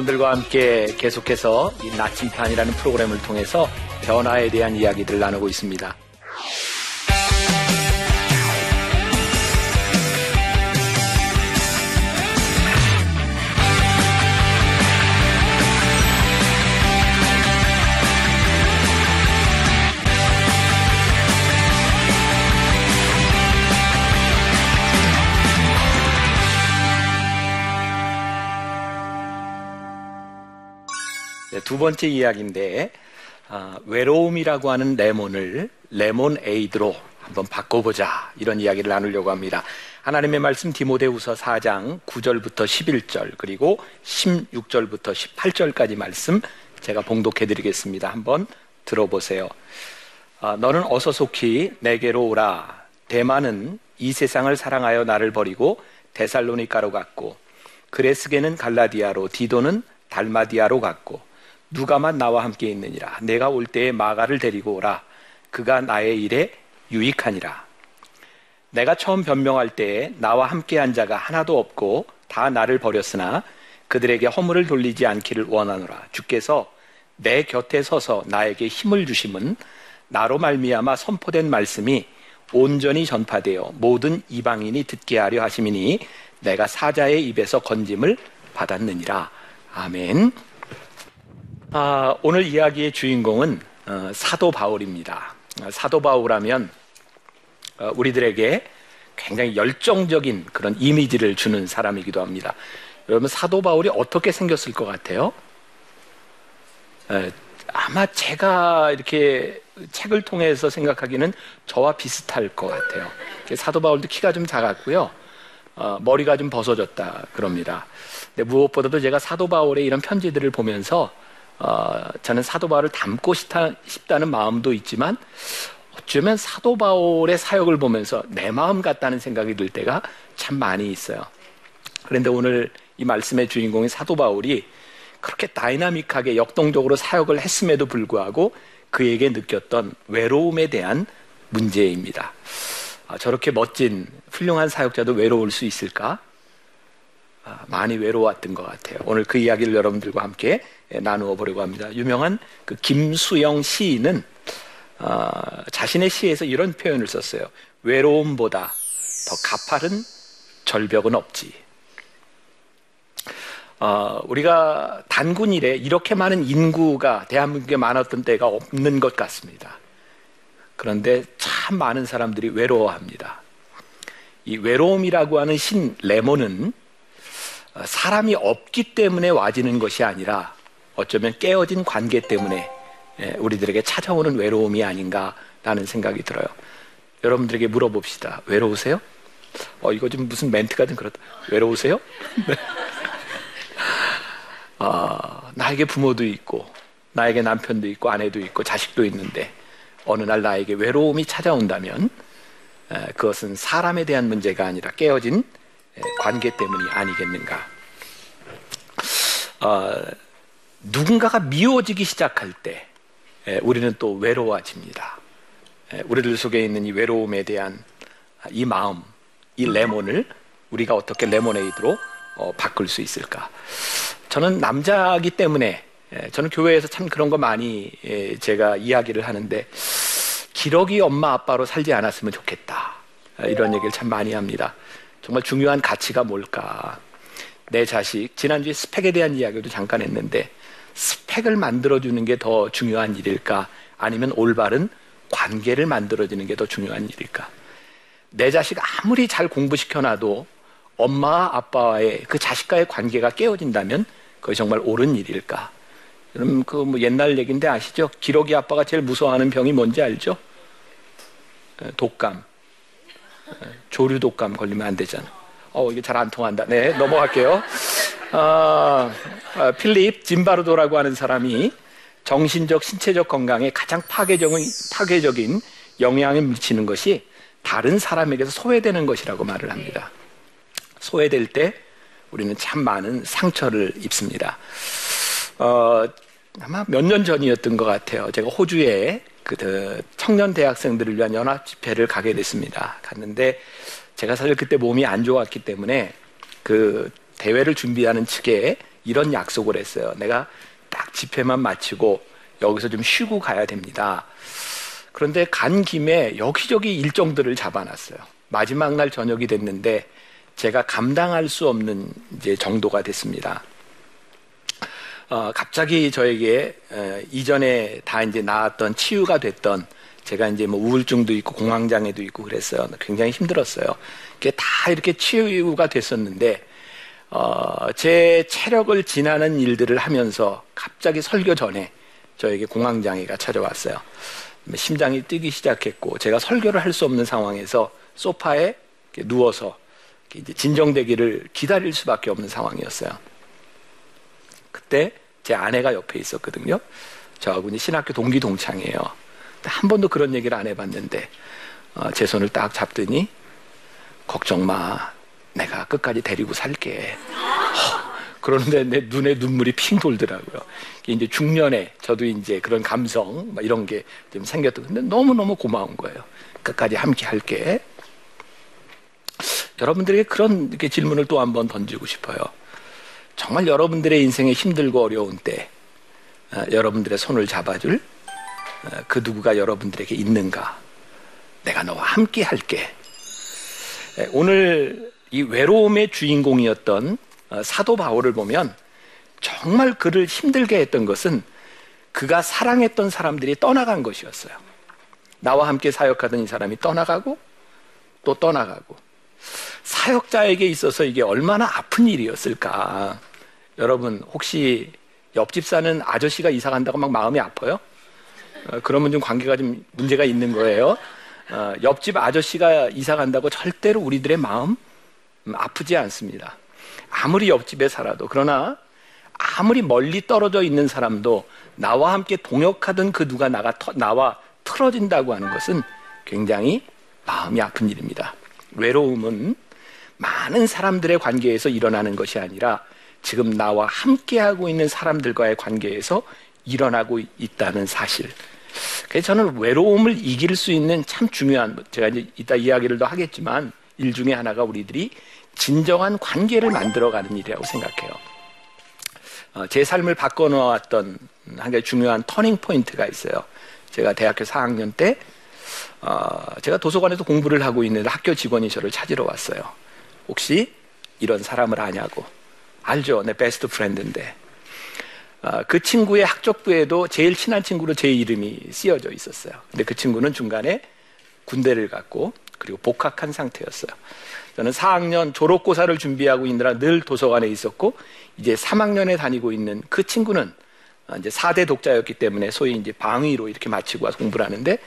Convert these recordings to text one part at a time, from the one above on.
여러분들과 함께 계속해서 이 나침판이라는 프로그램을 통해서 변화에 대한 이야기들을 나누고 있습니다. 두 번째 이야기인데 어, 외로움이라고 하는 레몬을 레몬에이드로 한번 바꿔보자 이런 이야기를 나누려고 합니다. 하나님의 말씀 디모데후서 4장 9절부터 11절 그리고 16절부터 18절까지 말씀 제가 봉독해 드리겠습니다. 한번 들어보세요. 어, 너는 어서 속히 내게로 오라. 대만은 이 세상을 사랑하여 나를 버리고 데살로니카로 갔고 그레스게는 갈라디아로 디도는 달마디아로 갔고 누가만 나와 함께 있느니라. 내가 올 때에 마가를 데리고 오라. 그가 나의 일에 유익하니라. 내가 처음 변명할 때에 나와 함께 한 자가 하나도 없고 다 나를 버렸으나 그들에게 허물을 돌리지 않기를 원하노라. 주께서 내 곁에 서서 나에게 힘을 주심은 나로 말미암아 선포된 말씀이 온전히 전파되어 모든 이방인이 듣게 하려 하심이니 내가 사자의 입에서 건짐을 받았느니라. 아멘. 아, 오늘 이야기의 주인공은 어, 사도 바울입니다. 어, 사도 바울하면 어, 우리들에게 굉장히 열정적인 그런 이미지를 주는 사람이기도 합니다. 여러분 사도 바울이 어떻게 생겼을 것 같아요? 에, 아마 제가 이렇게 책을 통해서 생각하기는 저와 비슷할 것 같아요. 사도 바울도 키가 좀 작았고요. 어, 머리가 좀 벗어졌다 그럽니다. 근데 무엇보다도 제가 사도 바울의 이런 편지들을 보면서 어, 저는 사도 바울을 닮고 싶다, 싶다 는 마음도 있지만 어쩌면 사도 바울의 사역을 보면서 내 마음 같다는 생각이 들 때가 참 많이 있어요. 그런데 오늘 이 말씀의 주인공인 사도 바울이 그렇게 다이나믹하게 역동적으로 사역을 했음에도 불구하고 그에게 느꼈던 외로움에 대한 문제입니다. 아, 저렇게 멋진 훌륭한 사역자도 외로울 수 있을까? 아, 많이 외로웠던 것 같아요. 오늘 그 이야기를 여러분들과 함께 나누어 보려고 합니다. 유명한 그 김수영 시인은 어, 자신의 시에서 이런 표현을 썼어요. 외로움보다 더 가파른 절벽은 없지. 어, 우리가 단군 이래 이렇게 많은 인구가 대한민국에 많았던 때가 없는 것 같습니다. 그런데 참 많은 사람들이 외로워합니다. 이 외로움이라고 하는 신 레몬은 사람이 없기 때문에 와지는 것이 아니라 어쩌면 깨어진 관계 때문에 예, 우리들에게 찾아오는 외로움이 아닌가라는 생각이 들어요. 여러분들에게 물어봅시다. 외로우세요? 어, 이거 좀 무슨 멘트가 좀 그렇다. 외로우세요? 네. 아, 나에게 부모도 있고, 나에게 남편도 있고, 아내도 있고, 자식도 있는데, 어느 날 나에게 외로움이 찾아온다면, 그것은 사람에 대한 문제가 아니라 깨어진 관계 때문이 아니겠는가. 어, 누군가가 미워지기 시작할 때 우리는 또 외로워집니다. 우리들 속에 있는 이 외로움에 대한 이 마음, 이 레몬을 우리가 어떻게 레모네이드로 어, 바꿀 수 있을까? 저는 남자기 때문에 저는 교회에서 참 그런 거 많이 제가 이야기를 하는데 기러기 엄마 아빠로 살지 않았으면 좋겠다. 이런 얘기를 참 많이 합니다. 정말 중요한 가치가 뭘까? 내 자식, 지난주에 스펙에 대한 이야기도 잠깐 했는데, 스펙을 만들어주는 게 더 중요한 일일까? 아니면 올바른 관계를 만들어주는 게 더 중요한 일일까? 내 자식 아무리 잘 공부시켜놔도 엄마와 아빠와의 그 자식과의 관계가 깨어진다면 그게 정말 옳은 일일까? 여러분, 그뭐 옛날 얘기인데 아시죠? 기러기 아빠가 제일 무서워하는 병이 뭔지 알죠? 독감. 조류 독감 걸리면 안 되잖아. 어, 이게 잘 안 통한다. 네, 넘어갈게요. 어, 어, 필립 짐바르도라고 하는 사람이 정신적, 신체적 건강에 가장 파괴적인, 파괴적인 영향을 미치는 것이 다른 사람에게서 소외되는 것이라고 말을 합니다. 소외될 때 우리는 참 많은 상처를 입습니다. 어, 아마 몇 년 전이었던 것 같아요. 제가 호주에 그 청년 대학생들을 위한 연합 집회를 가게 됐습니다. 갔는데 제가 사실 그때 몸이 안 좋았기 때문에 그 대회를 준비하는 측에 이런 약속을 했어요. 내가 딱 집회만 마치고 여기서 좀 쉬고 가야 됩니다. 그런데 간 김에 여기저기 일정들을 잡아놨어요. 마지막 날 저녁이 됐는데 제가 감당할 수 없는 이제 정도가 됐습니다. 어, 갑자기 저에게 어, 이전에 다 이제 나왔던 치유가 됐던 제가 이제 뭐 우울증도 있고 공황장애도 있고 그랬어요. 굉장히 힘들었어요. 그게 다 이렇게 치유가 됐었는데 어, 제 체력을 지나는 일들을 하면서 갑자기 설교 전에 저에게 공황장애가 찾아왔어요. 심장이 뛰기 시작했고 제가 설교를 할 수 없는 상황에서 소파에 누워서 이제 진정되기를 기다릴 수밖에 없는 상황이었어요. 그때 제 아내가 옆에 있었거든요. 저하고 이제 신학교 동기 동창이에요. 한 번도 그런 얘기를 안 해봤는데 어, 제 손을 딱 잡더니 걱정 마. 내가 끝까지 데리고 살게. 허, 그러는데 내 눈에 눈물이 핑 돌더라고요. 이제 중년에 저도 이제 그런 감성 이런 게 좀 생겼던 근데 너무 너무 고마운 거예요. 끝까지 함께 할게. 여러분들에게 그런 질문을 또 한 번 던지고 싶어요. 정말 여러분들의 인생에 힘들고 어려운 때 어, 여러분들의 손을 잡아줄 어, 그 누구가 여러분들에게 있는가? 내가 너와 함께 할게. 오늘 이 외로움의 주인공이었던 어, 사도 바울을 보면 정말 그를 힘들게 했던 것은 그가 사랑했던 사람들이 떠나간 것이었어요. 나와 함께 사역하던 이 사람이 떠나가고 또 떠나가고 사역자에게 있어서 이게 얼마나 아픈 일이었을까. 여러분 혹시 옆집 사는 아저씨가 이사 간다고 막 마음이 아파요? 어, 그러면 좀 관계가 좀 문제가 있는 거예요. 어, 옆집 아저씨가 이사 간다고 절대로 우리들의 마음 음, 아프지 않습니다. 아무리 옆집에 살아도 그러나 아무리 멀리 떨어져 있는 사람도 나와 함께 동역하던 그 누가 나가 터, 나와 틀어진다고 하는 것은 굉장히 마음이 아픈 일입니다. 외로움은 많은 사람들의 관계에서 일어나는 것이 아니라 지금 나와 함께하고 있는 사람들과의 관계에서 일어나고 있다는 사실. 그래서 저는 외로움을 이길 수 있는 참 중요한, 제가 이제 이따 이야기를 더 하겠지만, 일 중에 하나가 우리들이 진정한 관계를 만들어가는 일이라고 생각해요. 어, 제 삶을 바꿔놓았던 한 가지 중요한 터닝 포인트가 있어요. 제가 대학교 4학년 때, 어, 제가 도서관에서 공부를 하고 있는 학교 직원이 저를 찾으러 왔어요. 혹시 이런 사람을 아냐고. 알죠? 내 베스트 프렌드인데. 어, 그 친구의 학적부에도 제일 친한 친구로 제 이름이 쓰여져 있었어요. 근데 그 친구는 중간에 군대를 갔고 그리고 복학한 상태였어요. 저는 4학년 졸업고사를 준비하고 있느라 늘 도서관에 있었고 이제 3학년에 다니고 있는 그 친구는 이제 4대 독자였기 때문에 소위 이제 방위로 이렇게 마치고 와서 공부를 하는데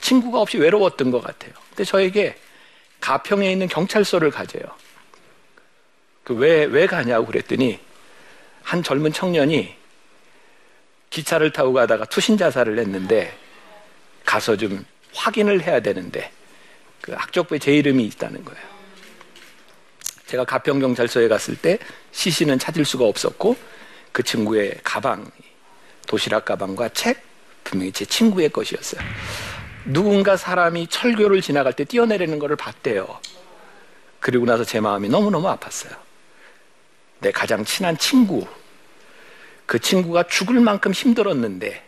친구가 없이 외로웠던 것 같아요. 근데 저에게 가평에 있는 경찰서를 가져요. 그 왜, 왜 가냐고 그랬더니 한 젊은 청년이 기차를 타고 가다가 투신 자살을 했는데 가서 좀 확인을 해야 되는데 그 학적부에 제 이름이 있다는 거예요. 제가 가평경찰서에 갔을 때 시신은 찾을 수가 없었고 그 친구의 가방, 도시락 가방과 책 분명히 제 친구의 것이었어요. 누군가 사람이 철교를 지나갈 때 뛰어내리는 것을 봤대요. 그리고 나서 제 마음이 너무너무 아팠어요. 내 가장 친한 친구, 그 친구가 죽을 만큼 힘들었는데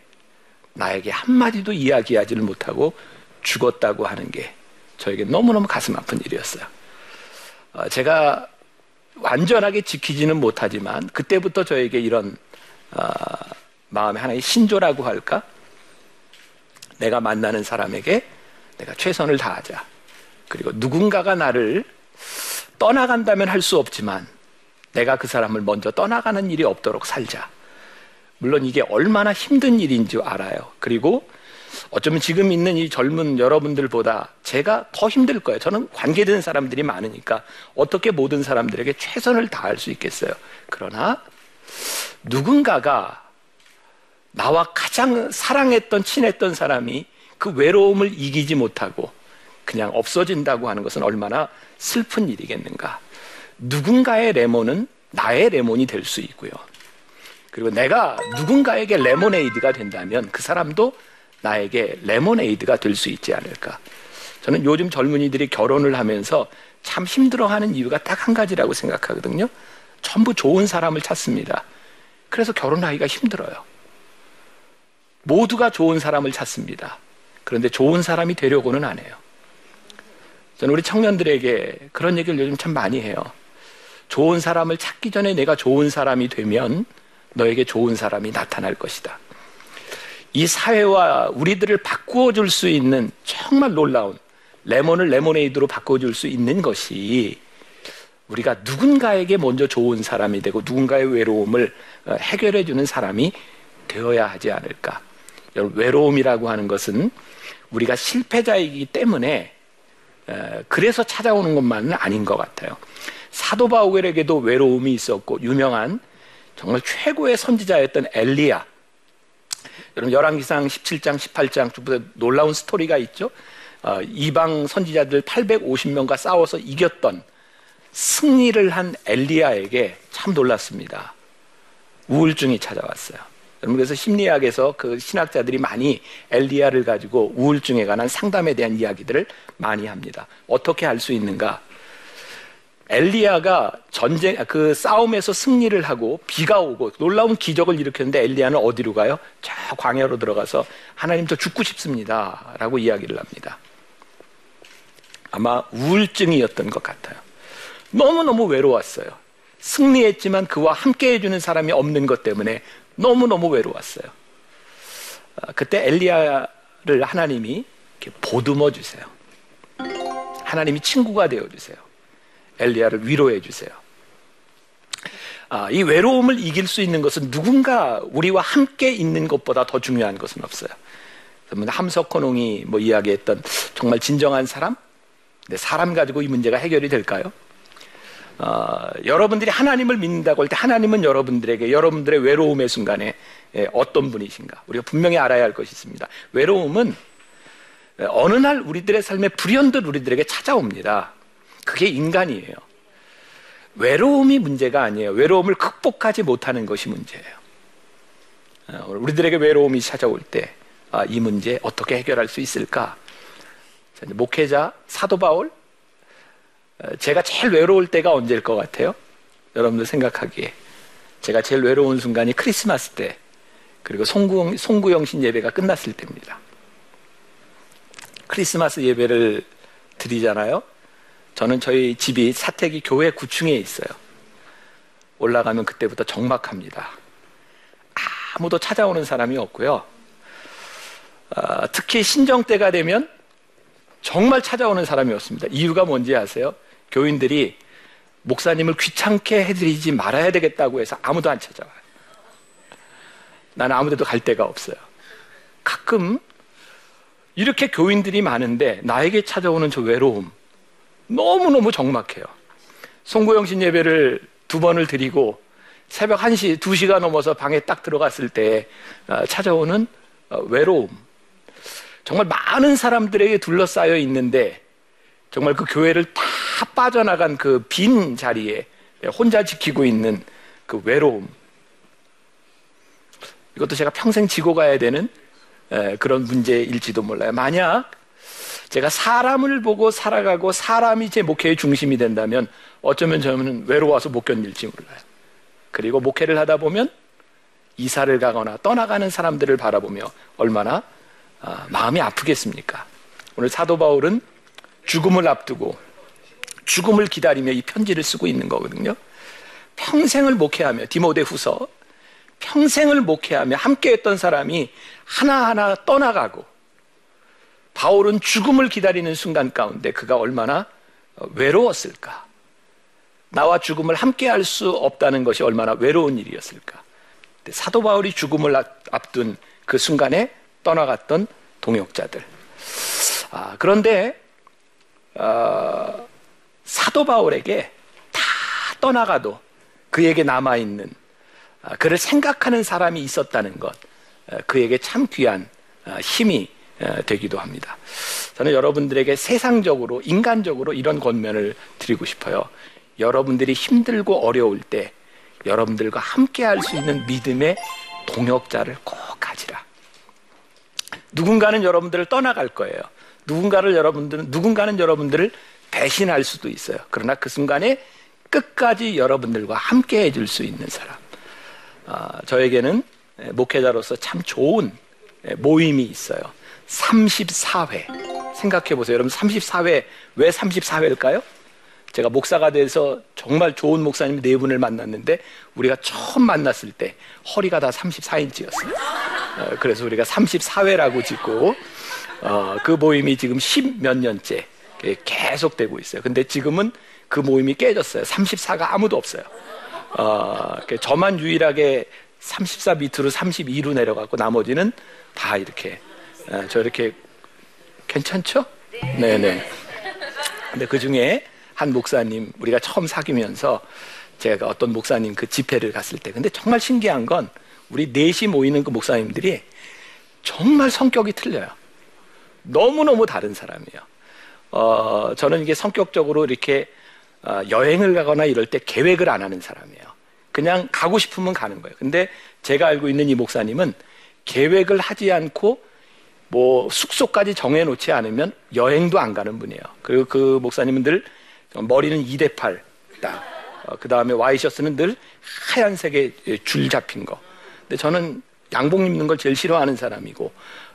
나에게 한마디도 이야기하지를 못하고 죽었다고 하는 게 저에게 너무너무 가슴 아픈 일이었어요. 어, 제가 완전하게 지키지는 못하지만 그때부터 저에게 이런 어, 마음의 하나의 신조라고 할까? 내가 만나는 사람에게 내가 최선을 다하자. 그리고 누군가가 나를 떠나간다면 할 수 없지만 내가 그 사람을 먼저 떠나가는 일이 없도록 살자. 물론 이게 얼마나 힘든 일인지 알아요. 그리고 어쩌면 지금 있는 이 젊은 여러분들보다 제가 더 힘들 거예요. 저는 관계된 사람들이 많으니까 어떻게 모든 사람들에게 최선을 다할 수 있겠어요. 그러나 누군가가 나와 가장 사랑했던 친했던 사람이 그 외로움을 이기지 못하고 그냥 없어진다고 하는 것은 얼마나 슬픈 일이겠는가. 누군가의 레몬은 나의 레몬이 될 수 있고요. 그리고 내가 누군가에게 레모네이드가 된다면 그 사람도 나에게 레모네이드가 될 수 있지 않을까. 저는 요즘 젊은이들이 결혼을 하면서 참 힘들어하는 이유가 딱 한 가지라고 생각하거든요. 전부 좋은 사람을 찾습니다. 그래서 결혼하기가 힘들어요. 모두가 좋은 사람을 찾습니다. 그런데 좋은 사람이 되려고는 안 해요. 저는 우리 청년들에게 그런 얘기를 요즘 참 많이 해요. 좋은 사람을 찾기 전에 내가 좋은 사람이 되면 너에게 좋은 사람이 나타날 것이다. 이 사회와 우리들을 바꾸어 줄 수 있는 정말 놀라운 레몬을 레모네이드로 바꿔 줄 수 있는 것이 우리가 누군가에게 먼저 좋은 사람이 되고 누군가의 외로움을 어, 해결해 주는 사람이 되어야 하지 않을까. 외로움이라고 하는 것은 우리가 실패자이기 때문에 어, 그래서 찾아오는 것만은 아닌 것 같아요. 사도 바울에게도 외로움이 있었고 유명한 정말 최고의 선지자였던 엘리야. 여러분 열왕기상 17장, 18장 쭉 놀라운 스토리가 있죠. 어, 이방 선지자들 850명과 싸워서 이겼던 승리를 한 엘리야에게 참 놀랐습니다. 우울증이 찾아왔어요. 여러분 그래서 심리학에서 그 신학자들이 많이 엘리야를 가지고 우울증에 관한 상담에 대한 이야기들을 많이 합니다. 어떻게 알 수 있는가? 엘리야가 전쟁 그 싸움에서 승리를 하고 비가 오고 놀라운 기적을 일으켰는데 엘리야는 어디로 가요? 저 광야로 들어가서 하나님 저 죽고 싶습니다라고 이야기를 합니다. 아마 우울증이었던 것 같아요. 너무너무 외로웠어요. 승리했지만 그와 함께 해주는 사람이 없는 것 때문에 너무너무 외로웠어요. 아, 그때 엘리야를 하나님이 보듬어 주세요. 하나님이 친구가 되어 주세요. 엘리야를 위로해 주세요. 아, 이 외로움을 이길 수 있는 것은 누군가 우리와 함께 있는 것보다 더 중요한 것은 없어요. 함석헌홍이 뭐 이야기했던 정말 진정한 사람, 네, 사람 가지고 이 문제가 해결이 될까요? 어, 여러분들이 하나님을 믿는다고 할 때 하나님은 여러분들에게 여러분들의 외로움의 순간에 예, 어떤 분이신가? 우리가 분명히 알아야 할 것이 있습니다. 외로움은 어느 날 우리들의 삶에 불현듯 우리들에게 찾아옵니다. 그게 인간이에요. 외로움이 문제가 아니에요. 외로움을 극복하지 못하는 것이 문제예요. 어, 우리들에게 외로움이 찾아올 때, 아, 이 문제 어떻게 해결할 수 있을까? 목회자 사도 바울 어, 제가 제일 외로울 때가 언제일 것 같아요? 여러분들 생각하기에 제가 제일 외로운 순간이 크리스마스 때 그리고 송구영, 송구영신 예배가 끝났을 때입니다. 크리스마스 예배를 드리잖아요. 저는 저희 집이 사택이 교회 9층에 있어요. 올라가면 그때부터 적막합니다. 아무도 찾아오는 사람이 없고요. 어, 특히 신정 때가 되면 정말 찾아오는 사람이었습니다. 이유가 뭔지 아세요? 교인들이 목사님을 귀찮게 해드리지 말아야 되겠다고 해서 아무도 안 찾아와요. 나는 아무 데도 갈 데가 없어요. 가끔 이렇게 교인들이 많은데 나에게 찾아오는 저 외로움 너무너무 적막해요. 송구영신 예배를 두 번을 드리고 새벽 1시, 2시가 넘어서 방에 딱 들어갔을 때 어, 찾아오는 어, 외로움. 정말 많은 사람들에게 둘러싸여 있는데 정말 그 교회를 다 빠져나간 그 빈 자리에 혼자 지키고 있는 그 외로움. 이것도 제가 평생 지고 가야 되는 그런 문제일지도 몰라요. 만약 제가 사람을 보고 살아가고 사람이 제 목회의 중심이 된다면 어쩌면 저는 외로워서 못 견딜지 몰라요. 그리고 목회를 하다 보면 이사를 가거나 떠나가는 사람들을 바라보며 얼마나 아, 마음이 아프겠습니까? 오늘 사도 바울은 죽음을 앞두고 죽음을 기다리며 이 편지를 쓰고 있는 거거든요. 평생을 목회하며 디모데 후서 평생을 목회하며 함께 했던 사람이 하나하나 떠나가고 바울은 죽음을 기다리는 순간 가운데 그가 얼마나 외로웠을까? 나와 죽음을 함께 할 수 없다는 것이 얼마나 외로운 일이었을까? 사도 바울이 죽음을 앞둔 그 순간에 떠나갔던 동역자들. 아, 그런데 어, 사도 바울에게 다 떠나가도 그에게 남아 있는 아, 그를 생각하는 사람이 있었다는 것, 어, 그에게 참 귀한 어, 힘이 어, 되기도 합니다. 저는 여러분들에게 세상적으로 인간적으로 이런 권면을 드리고 싶어요. 여러분들이 힘들고 어려울 때 여러분들과 함께 할 수 있는 믿음의 동역자를 꼭 가지라. 누군가는 여러분들을 떠나갈 거예요. 누군가를 여러분들은 누군가는 여러분들을 배신할 수도 있어요. 그러나 그 순간에 끝까지 여러분들과 함께 해줄 수 있는 사람. 아, 저에게는 목회자로서 참 좋은 모임이 있어요. 34회. 생각해 보세요. 여러분 34회 왜 34회일까요? 제가 목사가 돼서 정말 좋은 목사님 네 분을 만났는데 우리가 처음 만났을 때 허리가 다 34인치였어요. 어, 그래서 우리가 34회라고 짓고 어, 그 모임이 지금 10몇 년째 계속되고 있어요. 근데 지금은 그 모임이 깨졌어요. 34가 아무도 없어요. 어, 저만 유일하게 34 밑으로 32로 내려갔고 나머지는 다 이렇게 어, 저 이렇게 괜찮죠? 네 네. 근데 그 중에 한 목사님 우리가 처음 사귀면서 제가 어떤 목사님 그 집회를 갔을 때 근데 정말 신기한 건 우리 넷이 모이는 그 목사님들이 정말 성격이 틀려요. 너무너무 다른 사람이에요. 어, 저는 이게 성격적으로 이렇게 어, 여행을 가거나 이럴 때 계획을 안 하는 사람이에요. 그냥 가고 싶으면 가는 거예요. 근데 제가 알고 있는 이 목사님은 계획을 하지 않고 뭐 숙소까지 정해놓지 않으면 여행도 안 가는 분이에요. 그리고 그 목사님은 늘 머리는 2대 8 딱. 어, 그 다음에 와이셔츠는 늘 하얀색의 줄 잡힌 거. 근데 저는 양복 입는 걸 제일 싫어하는 사람이고,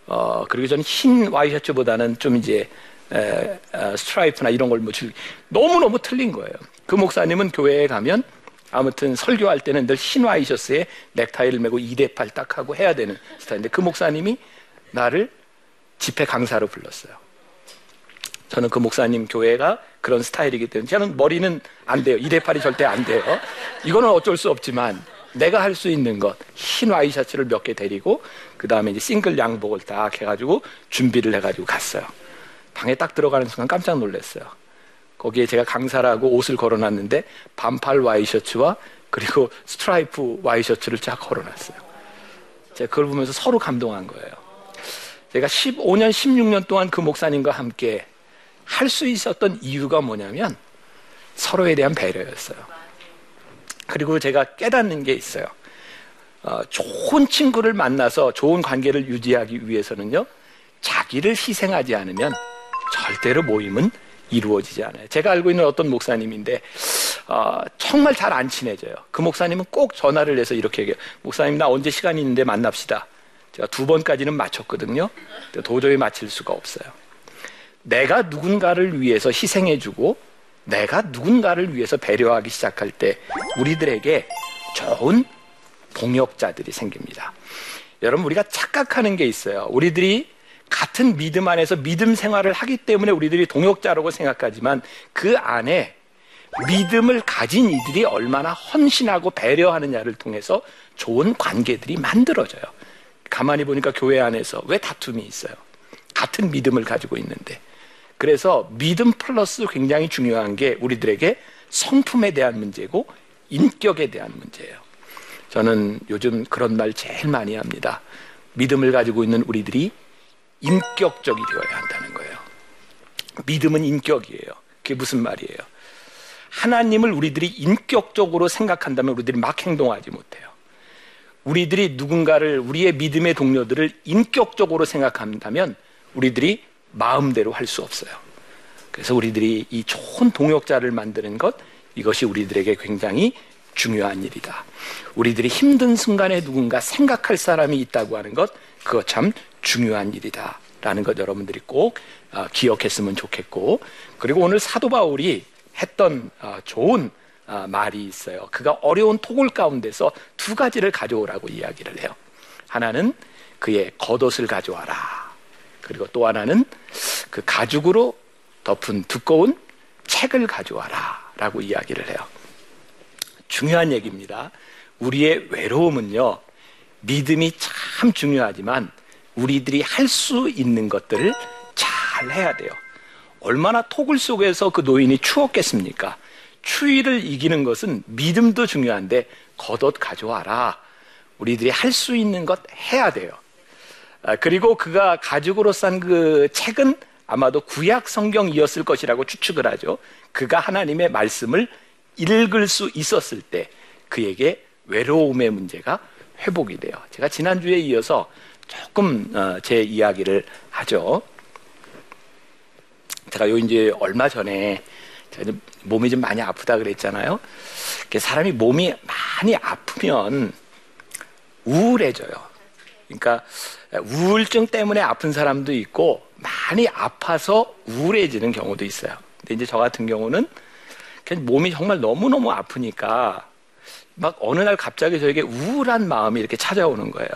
어, 그리고 저는 흰 와이셔츠보다는 좀 이제, 에, 에, 어, 스트라이프나 이런 걸뭐 줄, 너무너무 틀린 거예요. 그 목사님은 교회에 가면 아무튼 설교할 때는 늘 흰 와이셔츠에 넥타이를 메고 2대8 딱 하고 해야 되는 스타일인데 그 목사님이 나를 집회 강사로 불렀어요. 저는 그 목사님 교회가 그런 스타일이기 때문에 저는 머리는 안 돼요. 2대 8이 절대 안 돼요. 이거는 어쩔 수 없지만 내가 할 수 있는 것, 흰 와이셔츠를 몇 개 다리고 그 다음에 이제 싱글 양복을 딱 해가지고 준비를 해가지고 갔어요. 방에 딱 들어가는 순간 깜짝 놀랐어요. 거기에 제가 강사라고 옷을 걸어놨는데 반팔 와이셔츠와 그리고 스트라이프 와이셔츠를 쫙 걸어놨어요. 제가 그걸 보면서 서로 감동한 거예요. 제가 15년, 16년 동안 그 목사님과 함께 할 수 있었던 이유가 뭐냐면 서로에 대한 배려였어요. 그리고 제가 깨닫는 게 있어요. 어, 좋은 친구를 만나서 좋은 관계를 유지하기 위해서는요, 자기를 희생하지 않으면 절대로 모임은 이루어지지 않아요. 제가 알고 있는 어떤 목사님인데 어, 정말 잘 안 친해져요. 그 목사님은 꼭 전화를 해서 이렇게 얘기해요. 목사님 나 언제 시간이 있는데 만납시다. 제가 두 번까지는 맞췄거든요. 도저히 맞힐 수가 없어요. 내가 누군가를 위해서 희생해주고 내가 누군가를 위해서 배려하기 시작할 때 우리들에게 좋은 동역자들이 생깁니다. 여러분 우리가 착각하는 게 있어요. 우리들이 같은 믿음 안에서 믿음 생활을 하기 때문에 우리들이 동역자라고 생각하지만 그 안에 믿음을 가진 이들이 얼마나 헌신하고 배려하느냐를 통해서 좋은 관계들이 만들어져요. 가만히 보니까 교회 안에서 왜 다툼이 있어요? 같은 믿음을 가지고 있는데. 그래서 믿음 플러스 굉장히 중요한 게 우리들에게 성품에 대한 문제고 인격에 대한 문제예요. 저는 요즘 그런 말 제일 많이 합니다. 믿음을 가지고 있는 우리들이 인격적이 되어야 한다는 거예요. 믿음은 인격이에요. 그게 무슨 말이에요? 하나님을 우리들이 인격적으로 생각한다면 우리들이 막 행동하지 못해요. 우리들이 누군가를 우리의 믿음의 동료들을 인격적으로 생각한다면 우리들이 마음대로 할 수 없어요. 그래서 우리들이 이 좋은 동역자를 만드는 것 이것이 우리들에게 굉장히 중요한 일이다. 우리들이 힘든 순간에 누군가 생각할 사람이 있다고 하는 것 그거 참 중요한 일이다. 라는 것 여러분들이 꼭 어, 기억했으면 좋겠고 그리고 오늘 사도 바울이 했던 어, 좋은 어, 말이 있어요. 그가 어려운 토굴 가운데서 두 가지를 가져오라고 이야기를 해요. 하나는 그의 겉옷을 가져와라. 그리고 또 하나는 그 가죽으로 덮은 두꺼운 책을 가져와라. 라고 이야기를 해요. 중요한 얘기입니다. 우리의 외로움은요, 믿음이 참 중요하지만 우리들이 할 수 있는 것들을 잘 해야 돼요. 얼마나 토굴 속에서 그 노인이 추웠겠습니까? 추위를 이기는 것은 믿음도 중요한데 겉옷 가져와라. 우리들이 할 수 있는 것 해야 돼요. 아, 그리고 그가 가죽으로 싼 그 책은 아마도 구약 성경이었을 것이라고 추측을 하죠. 그가 하나님의 말씀을 읽을 수 있었을 때 그에게 외로움의 문제가 회복이 돼요. 제가 지난주에 이어서 조금 어, 제 이야기를 하죠. 제가 요 이제 얼마 전에 몸이 좀 많이 아프다 그랬잖아요. 사람이 몸이 많이 아프면 우울해져요. 그러니까 우울증 때문에 아픈 사람도 있고 많이 아파서 우울해지는 경우도 있어요. 근데 이제 저 같은 경우는 몸이 정말 너무너무 아프니까 막 어느 날 갑자기 저에게 우울한 마음이 이렇게 찾아오는 거예요.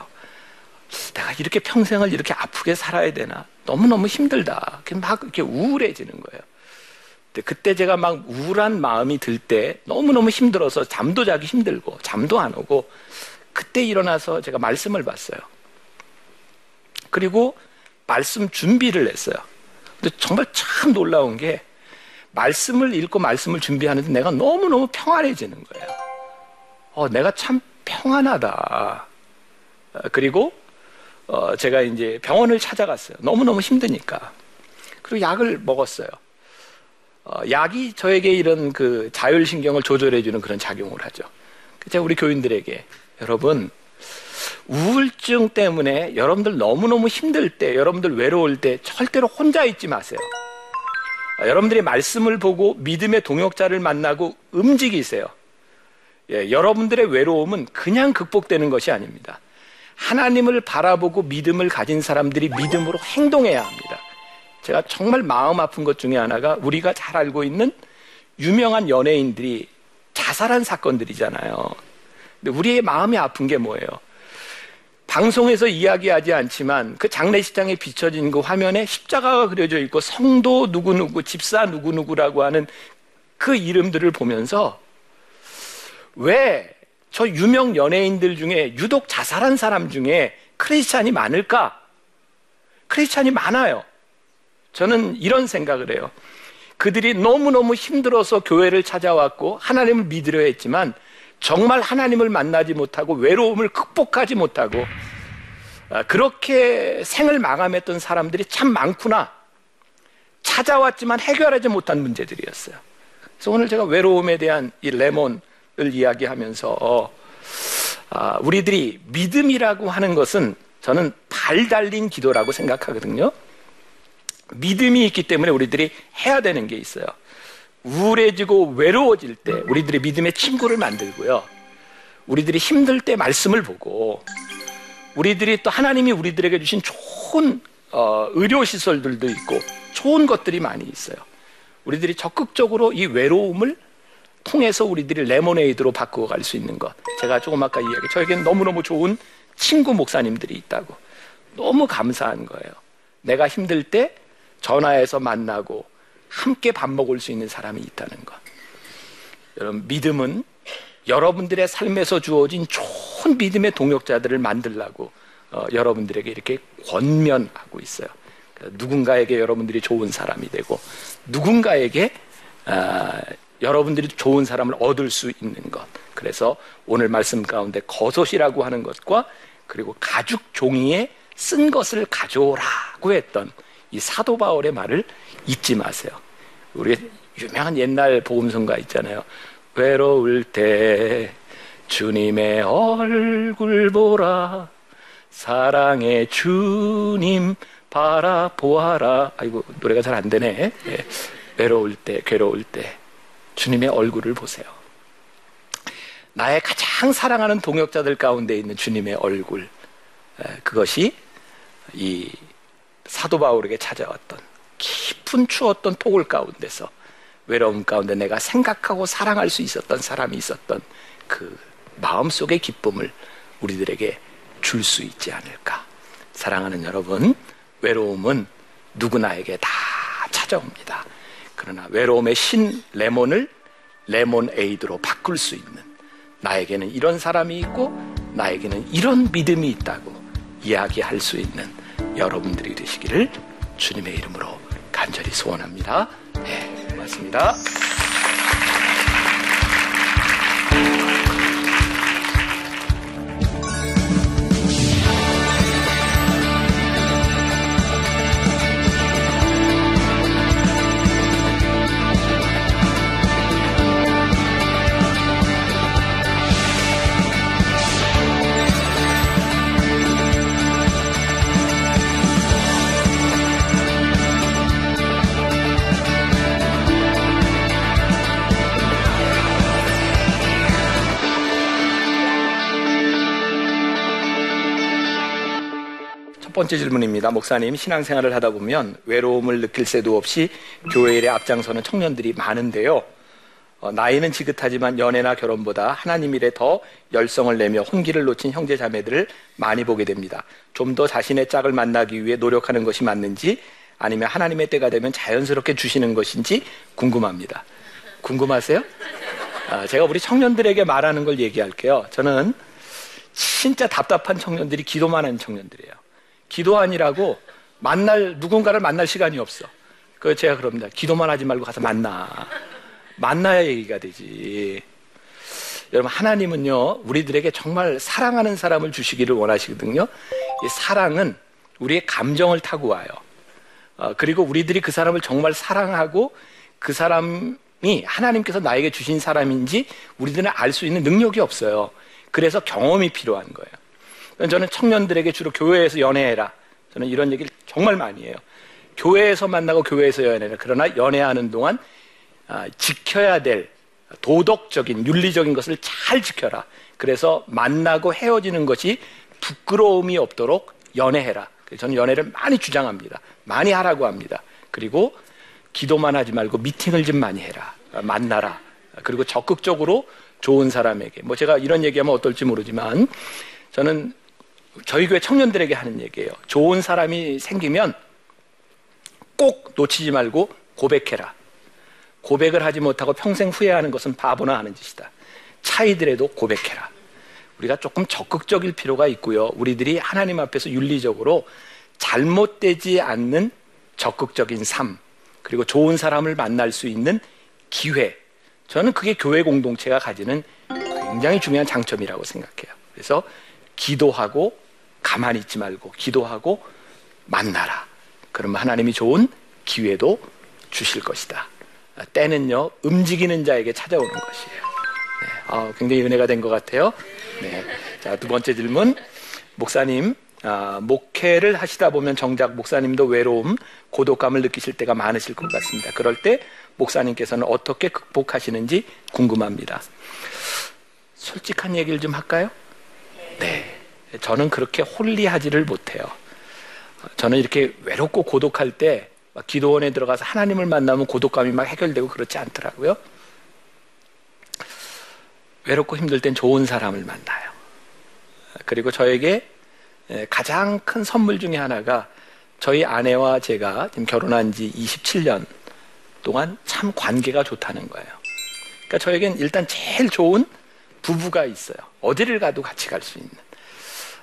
내가 이렇게 평생을 이렇게 아프게 살아야 되나? 너무너무 힘들다. 막 이렇게 우울해지는 거예요. 그때 제가 막 우울한 마음이 들 때 너무너무 힘들어서 잠도 자기 힘들고 잠도 안 오고 그때 일어나서 제가 말씀을 봤어요. 그리고 말씀 준비를 했어요. 근데 정말 참 놀라운 게 말씀을 읽고 말씀을 준비하는데 내가 너무너무 평안해지는 거예요. 어, 내가 참 평안하다. 어, 그리고 어, 제가 이제 병원을 찾아갔어요. 너무너무 힘드니까. 그리고 약을 먹었어요. 어, 약이 저에게 이런 그 자율신경을 조절해주는 그런 작용을 하죠. 제가 우리 교인들에게 여러분 우울증 때문에 여러분들 너무너무 힘들 때, 여러분들 외로울 때 절대로 혼자 있지 마세요. 아, 여러분들이 말씀을 보고 믿음의 동역자를 만나고 움직이세요. 예, 여러분들의 외로움은 그냥 극복되는 것이 아닙니다. 하나님을 바라보고 믿음을 가진 사람들이 믿음으로 행동해야 합니다. 제가 정말 마음 아픈 것 중에 하나가 우리가 잘 알고 있는 유명한 연예인들이 자살한 사건들이잖아요. 근데 우리의 마음이 아픈 게 뭐예요? 방송에서 이야기하지 않지만 그 장례식장에 비춰진 그 화면에 십자가가 그려져 있고 성도 누구누구, 집사 누구누구라고 하는 그 이름들을 보면서 왜 저 유명 연예인들 중에 유독 자살한 사람 중에 크리스찬이 많을까? 크리스찬이 많아요. 저는 이런 생각을 해요. 그들이 너무너무 힘들어서 교회를 찾아왔고 하나님을 믿으려 했지만 정말 하나님을 만나지 못하고 외로움을 극복하지 못하고 아, 그렇게 생을 마감했던 사람들이 참 많구나. 찾아왔지만 해결하지 못한 문제들이었어요. 그래서 오늘 제가 외로움에 대한 이 레몬을 이야기하면서 아, 우리들이 믿음이라고 하는 것은 저는 발 달린 기도라고 생각하거든요. 믿음이 있기 때문에 우리들이 해야 되는 게 있어요. 우울해지고 외로워질 때 우리들의 믿음의 친구를 만들고요. 우리들이 힘들 때 말씀을 보고 우리들이 또 하나님이 우리들에게 주신 좋은 어, 의료 시설들도 있고 좋은 것들이 많이 있어요. 우리들이 적극적으로 이 외로움을 통해서 우리들이 레모네이드로 바꾸어 갈 수 있는 것. 제가 조금 아까 이야기, 저에게는 너무너무 좋은 친구 목사님들이 있다고. 너무 감사한 거예요. 내가 힘들 때 전화해서 만나고 함께 밥 먹을 수 있는 사람이 있다는 것. 여러분, 믿음은 여러분들의 삶에서 주어진 좋은 믿음의 동역자들을 만들라고 어, 여러분들에게 이렇게 권면하고 있어요. 누군가에게 여러분들이 좋은 사람이 되고 누군가에게 아, 여러분들이 좋은 사람을 얻을 수 있는 것. 그래서 오늘 말씀 가운데 거섯이라고 하는 것과 그리고 가죽 종이에 쓴 것을 가져오라고 했던 이 사도 바울의 말을 잊지 마세요. 우리 유명한 옛날 복음성가 있잖아요. 외로울 때 주님의 얼굴 보라 사랑의 주님 바라보아라 아이고 노래가 잘 안 되네 예. 외로울 때 괴로울 때 주님의 얼굴을 보세요 나의 가장 사랑하는 동역자들 가운데 있는 주님의 얼굴 예, 그것이 이 사도 바울에게 찾아왔던 깊은 추웠던 폭을 가운데서 외로움 가운데 내가 생각하고 사랑할 수 있었던 사람이 있었던 그 마음속의 기쁨을 우리들에게 줄 수 있지 않을까. 사랑하는 여러분, 외로움은 누구나에게 다 찾아옵니다. 그러나 외로움의 신 레몬을 레몬에이드로 바꿀 수 있는 나에게는 이런 사람이 있고 나에게는 이런 믿음이 있다고 이야기할 수 있는 여러분들이 되시기를 주님의 이름으로 간절히 소원합니다. 네, 고맙습니다. 번째 질문입니다. 목사님, 신앙생활을 하다 보면 외로움을 느낄 새도 없이 교회 일에 앞장서는 청년들이 많은데요. 어, 나이는 지긋하지만 연애나 결혼보다 하나님 일에 더 열성을 내며 혼기를 놓친 형제 자매들을 많이 보게 됩니다. 좀 더 자신의 짝을 만나기 위해 노력하는 것이 맞는지 아니면 하나님의 때가 되면 자연스럽게 주시는 것인지 궁금합니다. 궁금하세요? 아, 제가 우리 청년들에게 말하는 걸 얘기할게요. 저는 진짜 답답한 청년들이 기도만 하는 청년들이에요. 기도하니라고 만날 누군가를 만날 시간이 없어. 그 제가 그럽니다. 기도만 하지 말고 가서 만나. 만나야 얘기가 되지. 여러분 하나님은요 우리들에게 정말 사랑하는 사람을 주시기를 원하시거든요. 이 사랑은 우리의 감정을 타고 와요. 어, 그리고 우리들이 그 사람을 정말 사랑하고 그 사람이 하나님께서 나에게 주신 사람인지 우리들은 알 수 있는 능력이 없어요. 그래서 경험이 필요한 거예요. 저는 청년들에게 주로 교회에서 연애해라. 저는 이런 얘기를 정말 많이 해요. 교회에서 만나고 교회에서 연애해라. 그러나 연애하는 동안 아, 지켜야 될 도덕적인 윤리적인 것을 잘 지켜라. 그래서 만나고 헤어지는 것이 부끄러움이 없도록 연애해라. 저는 연애를 많이 주장합니다. 많이 하라고 합니다. 그리고 기도만 하지 말고 미팅을 좀 많이 해라. 만나라. 그리고 적극적으로 좋은 사람에게. 뭐 제가 이런 얘기하면 어떨지 모르지만 저는 저희 교회 청년들에게 하는 얘기예요. 좋은 사람이 생기면 꼭 놓치지 말고 고백해라. 고백을 하지 못하고 평생 후회하는 것은 바보나 하는 짓이다. 차이들에도 고백해라. 우리가 조금 적극적일 필요가 있고요. 우리들이 하나님 앞에서 윤리적으로 잘못되지 않는 적극적인 삶, 그리고 좋은 사람을 만날 수 있는 기회. 저는 그게 교회 공동체가 가지는 굉장히 중요한 장점이라고 생각해요. 그래서 기도하고 가만히 있지 말고 기도하고 만나라. 그러면 하나님이 좋은 기회도 주실 것이다. 때는요, 움직이는 자에게 찾아오는 것이에요. 네, 아, 굉장히 은혜가 된 것 같아요. 네. 자, 두 번째 질문. 목사님, 아, 목회를 하시다 보면 정작 목사님도 외로움, 고독감을 느끼실 때가 많으실 것 같습니다. 그럴 때 목사님께서는 어떻게 극복하시는지 궁금합니다. 솔직한 얘기를 좀 할까요? 네. 저는 그렇게 홀리하지를 못해요. 저는 이렇게 외롭고 고독할 때 기도원에 들어가서 하나님을 만나면 고독감이 막 해결되고 그렇지 않더라고요. 외롭고 힘들 땐 좋은 사람을 만나요. 그리고 저에게 가장 큰 선물 중에 하나가 저희 아내와 제가 지금 결혼한 지 27년 동안 참 관계가 좋다는 거예요. 그러니까 저에겐 일단 제일 좋은 부부가 있어요. 어디를 가도 같이 갈 수 있는.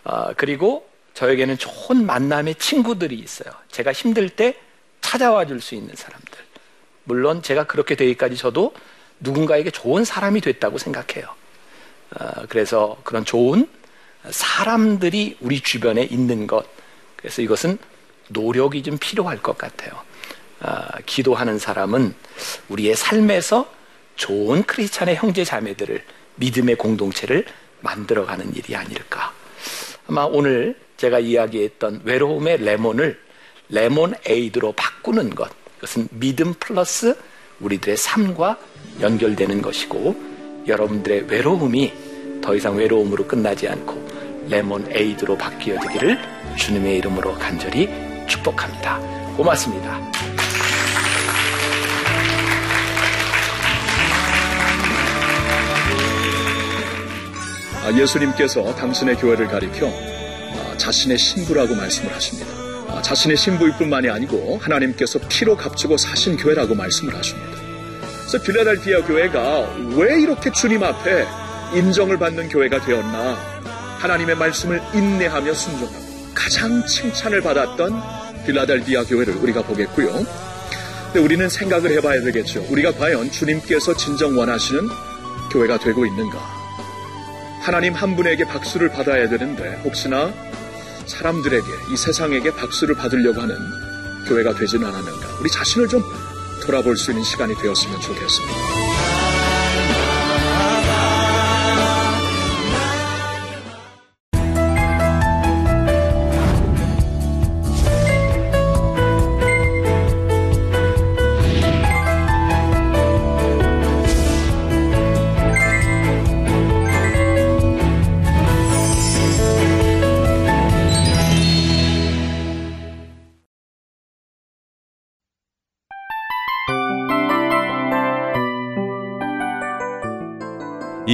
어, 그리고 저에게는 좋은 만남의 친구들이 있어요. 제가 힘들 때 찾아와 줄 수 있는 사람들. 물론 제가 그렇게 되기까지 저도 누군가에게 좋은 사람이 됐다고 생각해요. 어, 그래서 그런 좋은 사람들이 우리 주변에 있는 것. 그래서 이것은 노력이 좀 필요할 것 같아요. 어, 기도하는 사람은 우리의 삶에서 좋은 크리스찬의 형제 자매들을 믿음의 공동체를 만들어가는 일이 아닐까. 아마 오늘 제가 이야기했던 외로움의 레몬을 레몬 에이드로 바꾸는 것. 그것은 믿음 플러스 우리들의 삶과 연결되는 것이고 여러분들의 외로움이 더 이상 외로움으로 끝나지 않고 레몬 에이드로 바뀌어지기를 주님의 이름으로 간절히 축복합니다. 고맙습니다. 예수님께서 당신의 교회를 가리켜 아, 자신의 신부라고 말씀을 하십니다. 자신의 신부일 뿐만이 아니고 하나님께서 피로 값주고 사신 교회라고 말씀을 하십니다. 그래서 빌라델피아 교회가 왜 이렇게 주님 앞에 인정을 받는 교회가 되었나? 하나님의 말씀을 인내하며 순종하고 가장 칭찬을 받았던 빌라델비아 교회를 우리가 보겠고요. 근데 우리는 생각을 해봐야 되겠죠. 우리가 과연 주님께서 진정 원하시는 교회가 되고 있는가? 하나님 한 분에게 박수를 받아야 되는데 혹시나 사람들에게 이 세상에게 박수를 받으려고 하는 교회가 되지는 않았는가. 우리 자신을 좀 돌아볼 수 있는 시간이 되었으면 좋겠습니다.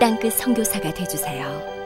땅끝 선교사가 되주세요.